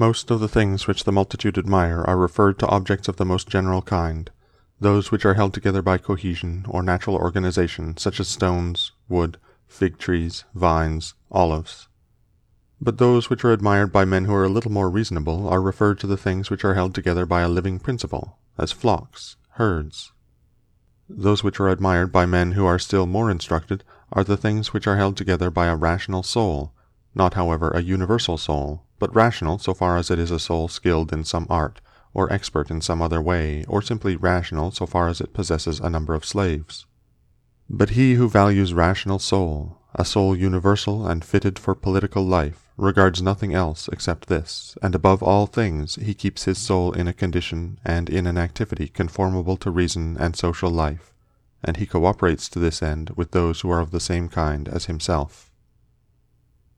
Most of the things which the multitude admire are referred to objects of the most general kind, those which are held together by cohesion or natural organization, such as stones, wood, fig trees, vines, olives. But those which are admired by men who are a little more reasonable are referred to the things which are held together by a living principle, as flocks, herds. Those which are admired by men who are still more instructed are the things which are held together by a rational soul, not however a universal soul, but rational so far as it is a soul skilled in some art, or expert in some other way, or simply rational so far as it possesses a number of slaves. But he who values rational soul, a soul universal and fitted for political life, regards nothing else except this, and above all things he keeps his soul in a condition and in an activity conformable to reason and social life, and he cooperates to this end with those who are of the same kind as himself.